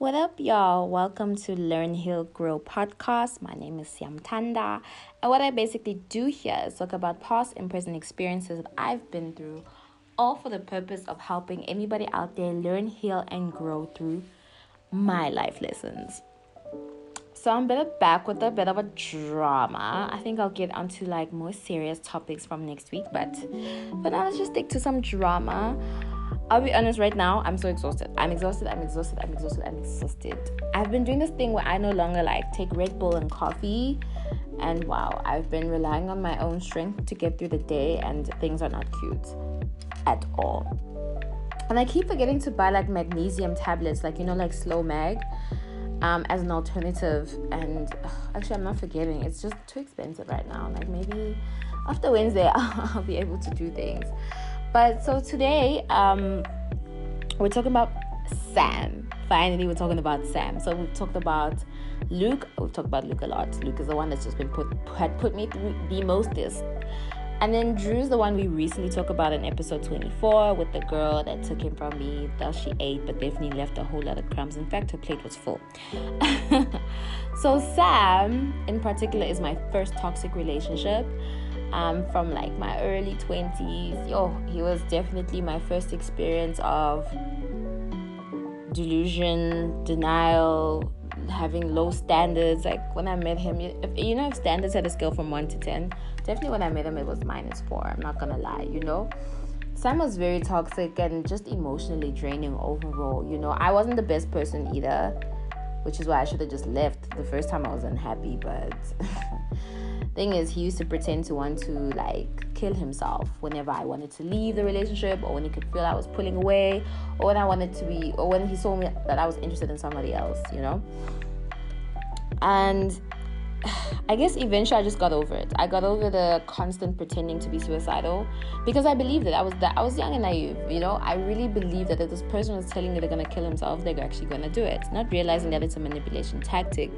What up, y'all? Welcome to Learn, Heal, Grow podcast. My name is Siamtanda, and what I basically do here is talk about past and present experiences that I've been through, all for the purpose of helping anybody out there learn, heal, and grow through my life lessons. So I'm a bit back with a bit of a drama. I think I'll get onto like more serious topics from next week, but but now let's just stick to some drama. I'll be honest right now, I'm so exhausted. I'm exhausted, I'm exhausted, I'm exhausted, I'm exhausted. I've been doing this thing where I no longer like take Red Bull and coffee. And wow, I've been relying on my own strength to get through the day, and things are not cute at all. And I keep forgetting to buy like magnesium tablets, like you know, like Slow Mag, um, as an alternative. And ugh, actually, I'm not forgetting, it's just too expensive right now. Like maybe after Wednesday, I'll be able to do things. But so today, um, we're talking about Sam. Finally, we're talking about Sam. So we've talked about Luke. We've talked about Luke a lot. Luke is the one that's just been put had put me through the mostest. And then Drew's the one we recently talked about in episode 24 with the girl that took him from me. That she ate, but definitely left a whole lot of crumbs. In fact, her plate was full. so Sam, in particular, is my first toxic relationship um, from like my early 20s. Yo, he was definitely my first experience of delusion, denial, having low standards. Like when I met him, if, you know, if standards had a scale from 1 to 10, definitely when I met him, it was minus 4. I'm not gonna lie, you know? Sam was very toxic and just emotionally draining overall. You know, I wasn't the best person either, which is why I should have just left the first time I was unhappy, but. thing is he used to pretend to want to like kill himself whenever i wanted to leave the relationship or when he could feel i was pulling away or when i wanted to be or when he saw me that i was interested in somebody else you know and I guess eventually I just got over it. I got over the constant pretending to be suicidal because I believed it. I was that I was young and naive, you know. I really believed that if this person was telling you they're gonna kill themselves, they're actually gonna do it. Not realizing that it's a manipulation tactic,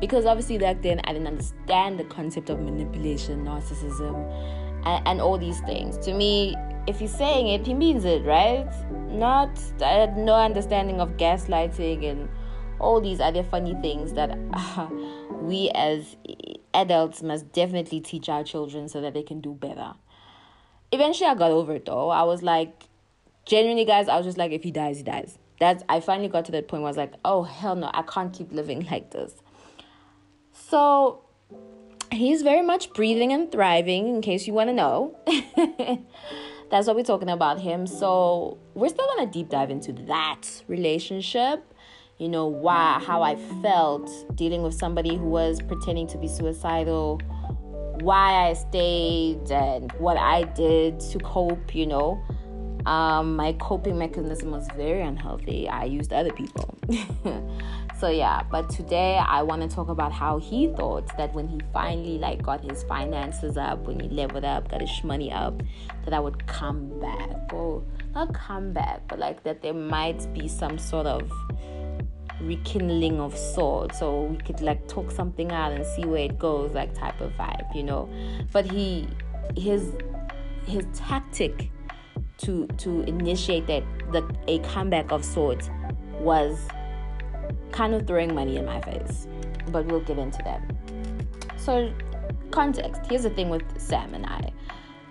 because obviously back then I didn't understand the concept of manipulation, narcissism, and, and all these things. To me, if he's saying it, he means it, right? Not I had no understanding of gaslighting and all these other funny things that. Uh, we as adults must definitely teach our children so that they can do better. Eventually, I got over it though. I was like, genuinely, guys, I was just like, if he dies, he dies. That's I finally got to that point where I was like, oh hell no, I can't keep living like this. So he's very much breathing and thriving, in case you want to know. That's what we're talking about him. So we're still gonna deep dive into that relationship you know why how i felt dealing with somebody who was pretending to be suicidal why i stayed and what i did to cope you know. Um, my coping mechanism was very unhealthy. I used other people. So yeah but today i want to talk about how he thought that when he finally like got his finances up when he leveled up got his money up that i would come back. Or not come back but like that there might be some sort of rekindling of sorts so we could like talk something out and see where it goes like type of vibe you know? But he his his tactic to to initiate that the a comeback of sorts was kind of throwing money in my face. But we'll get into that. So context. Here's the thing with sam and i.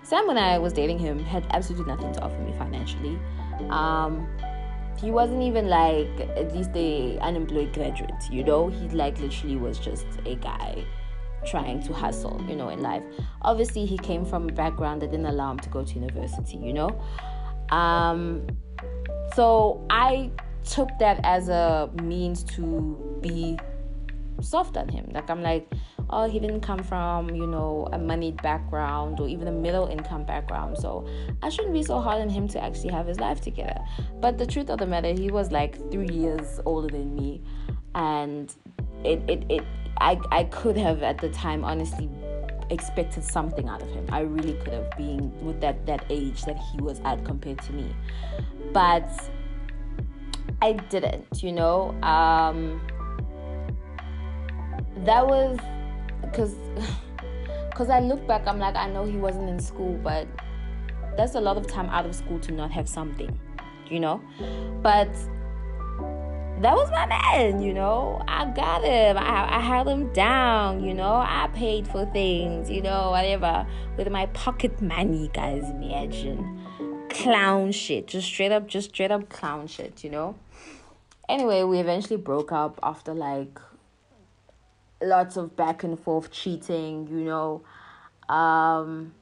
Sam when i was dating him had absolutely nothing to offer me financially. Um he wasn't even like at least a unemployed graduate you know? He like literally was just a guy trying to hustle you know in life. Obviously he came from a background that didn't allow him to go to university you know? Um so i took that as a means to be soft on him like i'm like oh, he didn't come from, you know, a moneyed background or even a middle income background. So I shouldn't be so hard on him to actually have his life together. But the truth of the matter, he was like three years older than me. And it, it, it I, I could have at the time honestly expected something out of him. I really could have been with that that age that he was at compared to me. But I didn't, you know. Um that was because because I look back, I'm like, I know he wasn't in school, but that's a lot of time out of school to not have something, you know. But that was my man, you know. I got him. I, I held him down, you know. I paid for things, you know, whatever. With my pocket money, guys, imagine. Clown shit. Just straight up, just straight up clown shit, you know. Anyway, we eventually broke up after like lots of back and forth cheating, you know. Um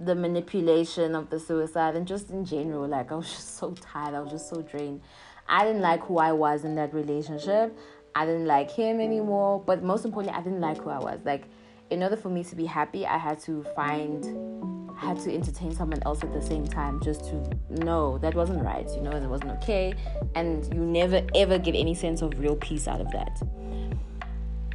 the manipulation of the suicide and just in general like i was just so tired i was just so drained. I didn't like who i was in that relationship. I didn't like him anymore but most importantly i didn't like who i was. Like in order for me to be happy i had to find I had to entertain someone else at the same time just to know that wasn't right you know and it wasn't okay and you never ever get any sense of real peace out of that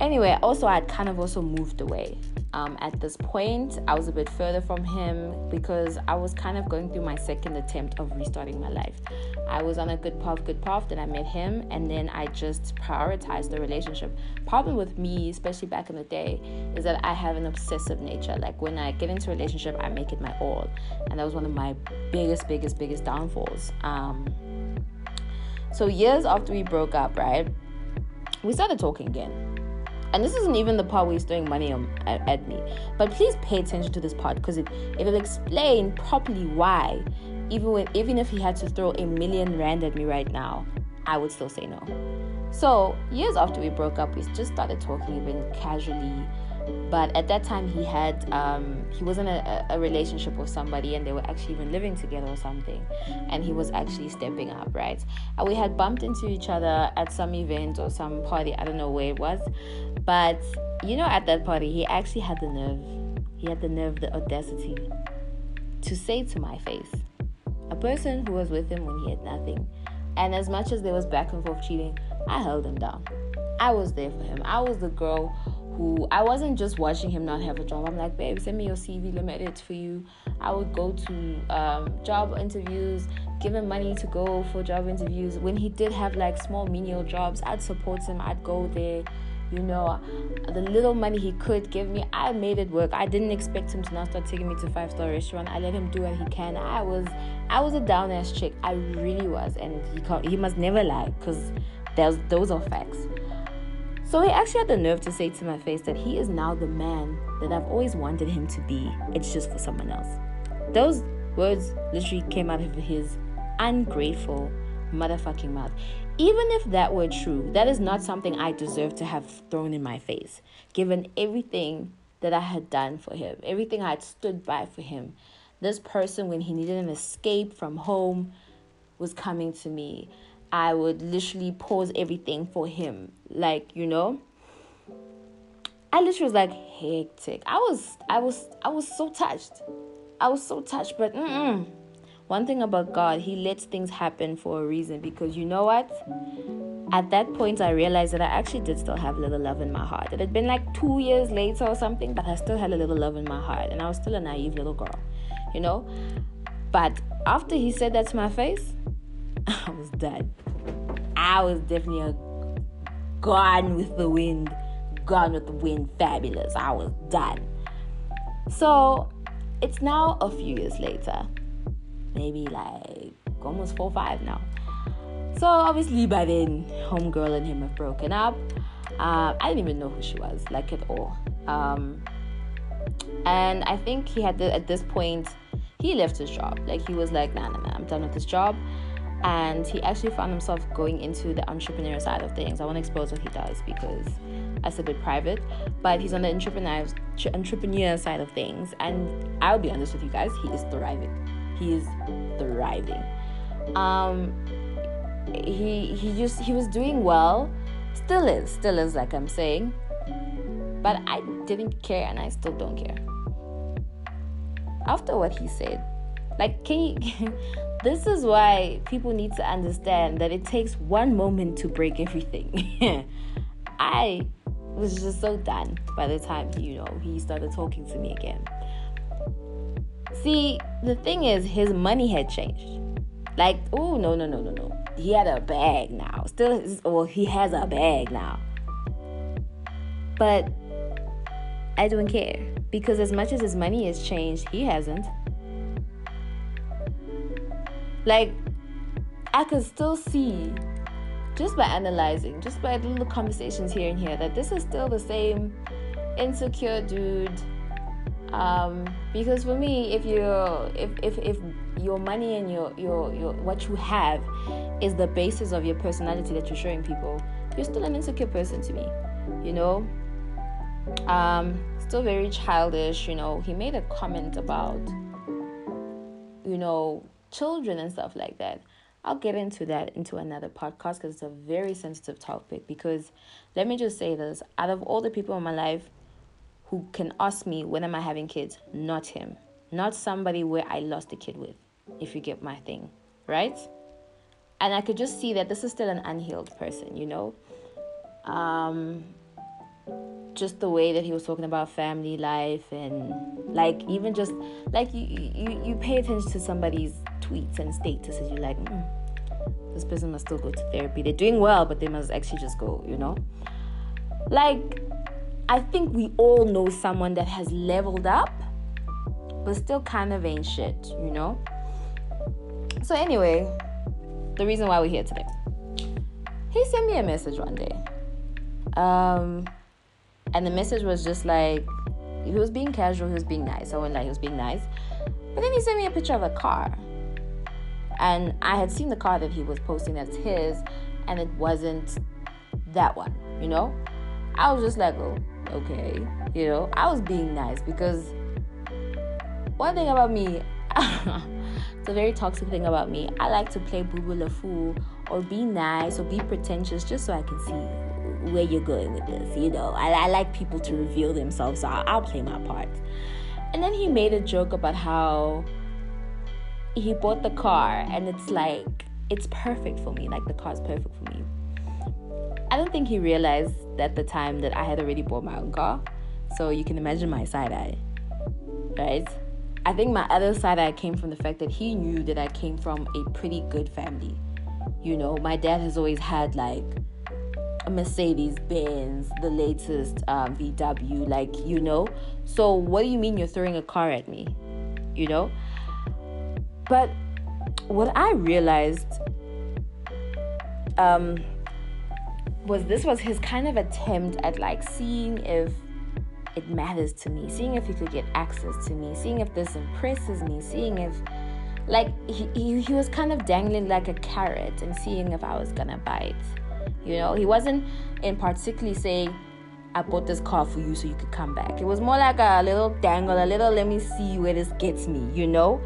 anyway also I had kind of also moved away. Um, at this point i was a bit further from him because i was kind of going through my second attempt of restarting my life. I was on a good path good path then i met him and then i just prioritized the relationship. Problem with me especially back in the day is that i have an obsessive nature. Like when i get into a relationship i make it my all. And that was one of my biggest biggest biggest downfalls. Um, so years after we broke up right we started talking again and this isn't even the part where he's throwing money on, at, at me. But please pay attention to this part because it, it will explain properly why even when even if he had to throw a million rand at me right now i would still say no. So years after we broke up we just started talking even casually. But at that time he had um, he was in a, a, relationship with somebody and they were actually even living together or something. And he was actually stepping up right? And we had bumped into each other at some event or some party i don't know where it was but you know at that party he actually had the nerve he had the nerve the audacity to say to my face a person who was with him when he had nothing and as much as there was back and forth cheating i held him down i was there for him i was the girl who I wasn't just watching him not have a job. I'm like, babe, send me your CV, let me edit for you. I would go to um, job interviews, give him money to go for job interviews. When he did have like small menial jobs, I'd support him. I'd go there. You know, uh, the little money he could give me, I made it work. I didn't expect him to now start taking me to five star restaurant. I let him do what he can. I was, I was a down ass chick. I really was, and he can't he must never lie because those those are facts. So he actually had the nerve to say to my face that he is now the man that I've always wanted him to be. It's just for someone else. Those words literally came out of his ungrateful motherfucking mouth. Even if that were true, that is not something I deserve to have thrown in my face, given everything that I had done for him, everything I had stood by for him. This person, when he needed an escape from home, was coming to me. I would literally pause everything for him. Like, you know, I literally was like hectic. I was, I was, I was so touched. I was so touched, but mm-mm. One thing about God, He lets things happen for a reason because you know what? At that point, I realized that I actually did still have a little love in my heart. It had been like two years later or something, but I still had a little love in my heart, and I was still a naive little girl, you know? But after He said that to my face, I was dead. I was definitely gone with the wind, gone with the wind, fabulous. I was done. So it's now a few years later, maybe like almost four, five now. So obviously by then, homegirl and him have broken up. Uh, I didn't even know who she was, like at all. Um, and I think he had the, at this point, he left his job. Like he was like, nah, nah, nah, I'm done with this job and he actually found himself going into the entrepreneur side of things. I won't expose what he does because that's a bit private, but he's on the entrepreneur entrepreneur side of things, and I'll be honest with you guys, he is thriving. He is thriving. Um, he he just he was doing well, still is, still is like I'm saying, but I didn't care, and I still don't care. After what he said, like can you this is why people need to understand that it takes one moment to break everything. I was just so done by the time you know he started talking to me again. See, the thing is, his money had changed. Like, oh no no no no no, he had a bag now. Still, well, he has a bag now. But I don't care because as much as his money has changed, he hasn't. Like, I could still see just by analyzing, just by little conversations here and here, that this is still the same insecure dude. Um, because for me, if you if, if if your money and your, your your what you have is the basis of your personality that you're showing people, you're still an insecure person to me. You know, um, still very childish. You know, he made a comment about you know children and stuff like that. I'll get into that into another podcast because it's a very sensitive topic. Because let me just say this out of all the people in my life who can ask me, when am I having kids? Not him. Not somebody where I lost a kid with, if you get my thing, right? And I could just see that this is still an unhealed person, you know? Um, just the way that he was talking about family life and like even just like you you, you pay attention to somebody's tweets and statuses you're like mm, this person must still go to therapy they're doing well but they must actually just go you know like i think we all know someone that has leveled up but still kind of ain't shit you know so anyway the reason why we're here today he sent me a message one day um and the message was just like, he was being casual, he was being nice. I went like he was being nice. But then he sent me a picture of a car. And I had seen the car that he was posting that's his, and it wasn't that one, you know? I was just like, oh, okay. You know, I was being nice because one thing about me, it's a very toxic thing about me. I like to play boo boo la fool or be nice or be pretentious just so I can see where you're going with this. You know, I, I like people to reveal themselves, so I'll, I'll play my part. And then he made a joke about how he bought the car and it's like, it's perfect for me. Like, the car's perfect for me. I don't think he realized at the time that I had already bought my own car. So you can imagine my side eye, right? I think my other side eye came from the fact that he knew that I came from a pretty good family. You know, my dad has always had like a Mercedes Benz, the latest um, VW, like, you know. So, what do you mean you're throwing a car at me? You know? But what I realized um, was this was his kind of attempt at like seeing if it matters to me, seeing if he could get access to me, seeing if this impresses me, seeing if like he, he, he was kind of dangling like a carrot and seeing if I was gonna bite. You know, he wasn't in particularly saying, I bought this car for you so you could come back. It was more like a little dangle, a little let me see where this gets me, you know?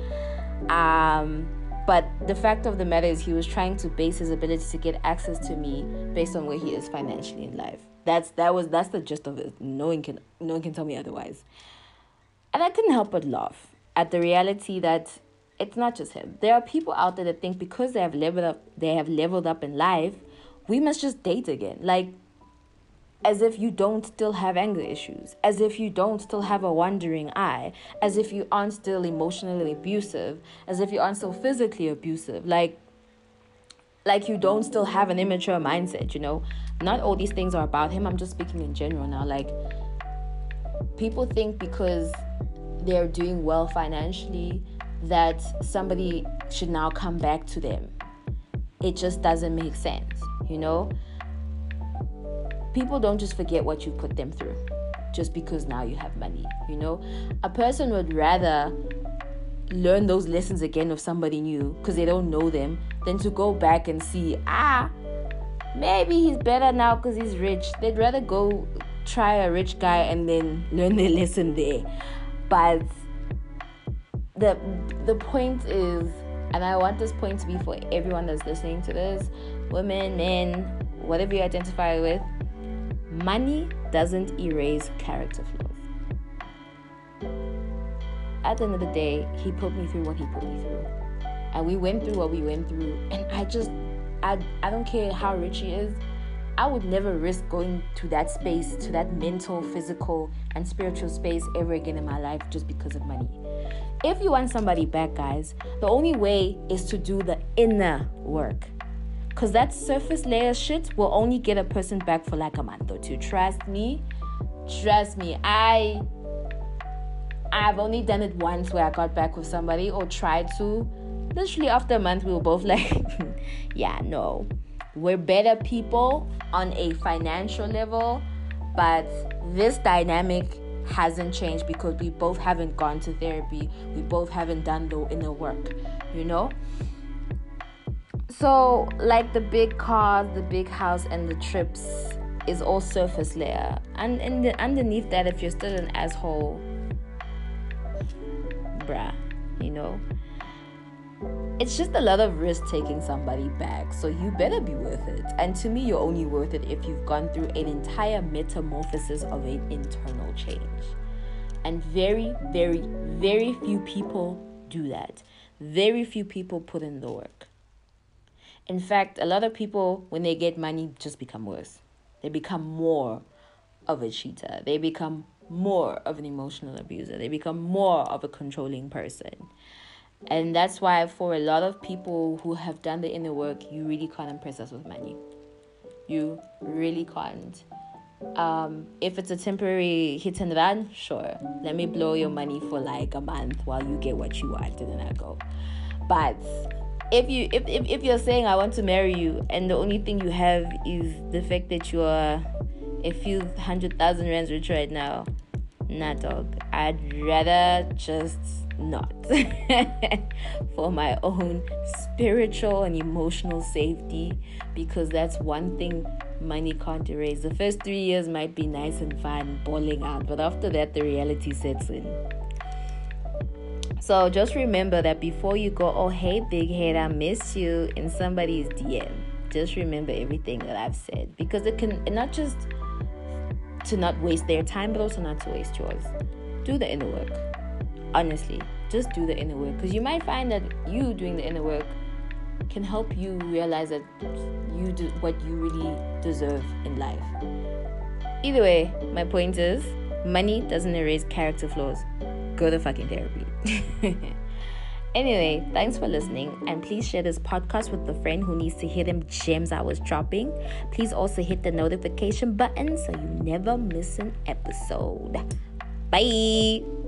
Um, but the fact of the matter is he was trying to base his ability to get access to me based on where he is financially in life. That's that was that's the gist of it. No one can no one can tell me otherwise. And I couldn't help but laugh at the reality that it's not just him. There are people out there that think because they have leveled up they have leveled up in life, we must just date again. Like, as if you don't still have anger issues, as if you don't still have a wandering eye, as if you aren't still emotionally abusive, as if you aren't still physically abusive. Like, like you don't still have an immature mindset, you know? Not all these things are about him. I'm just speaking in general now. Like, people think because they're doing well financially that somebody should now come back to them. It just doesn't make sense you know? People don't just forget what you put them through just because now you have money, you know? A person would rather learn those lessons again with somebody new because they don't know them than to go back and see, ah, maybe he's better now because he's rich. They'd rather go try a rich guy and then learn their lesson there. But the the point is and I want this point to be for everyone that's listening to this women, men, whatever you identify with, money doesn't erase character flaws. At the end of the day, he put me through what he put me through. And we went through what we went through. And I just, I, I don't care how rich he is. I would never risk going to that space, to that mental, physical, and spiritual space ever again in my life just because of money. If you want somebody back, guys, the only way is to do the inner work. Because that surface layer shit will only get a person back for like a month or two. Trust me. Trust me. I I've only done it once where I got back with somebody or tried to. Literally after a month we were both like, yeah, no. we're better people on a financial level, but this dynamic hasn't changed because we both haven't gone to therapy. We both haven't done the inner work, you know? So, like the big cars, the big house, and the trips is all surface layer. And, and the, underneath that, if you're still an asshole, bruh, you know? It's just a lot of risk taking somebody back, so you better be worth it. And to me, you're only worth it if you've gone through an entire metamorphosis of an internal change. And very, very, very few people do that. Very few people put in the work. In fact, a lot of people, when they get money, just become worse. They become more of a cheater. They become more of an emotional abuser. They become more of a controlling person. And that's why, for a lot of people who have done the inner work, you really can't impress us with money. You really can't. Um, if it's a temporary hit and run, sure. Let me blow your money for like a month while you get what you want, and then I go. But if you if, if, if you're saying I want to marry you and the only thing you have is the fact that you are a few hundred thousand rands rich right now, nah dog. I'd rather just not for my own spiritual and emotional safety because that's one thing money can't erase. The first three years might be nice and fun, balling out, but after that, the reality sets in. So just remember that before you go, oh, hey, big head, I miss you in somebody's DM, just remember everything that I've said because it can not just to not waste their time, but also not to waste yours. Do the inner work. Honestly, just do the inner work because you might find that you doing the inner work can help you realize that you do what you really deserve in life. Either way, my point is money doesn't erase character flaws. Go to fucking therapy. Anyway, thanks for listening, and please share this podcast with a friend who needs to hear them gems I was dropping. Please also hit the notification button so you never miss an episode. Bye.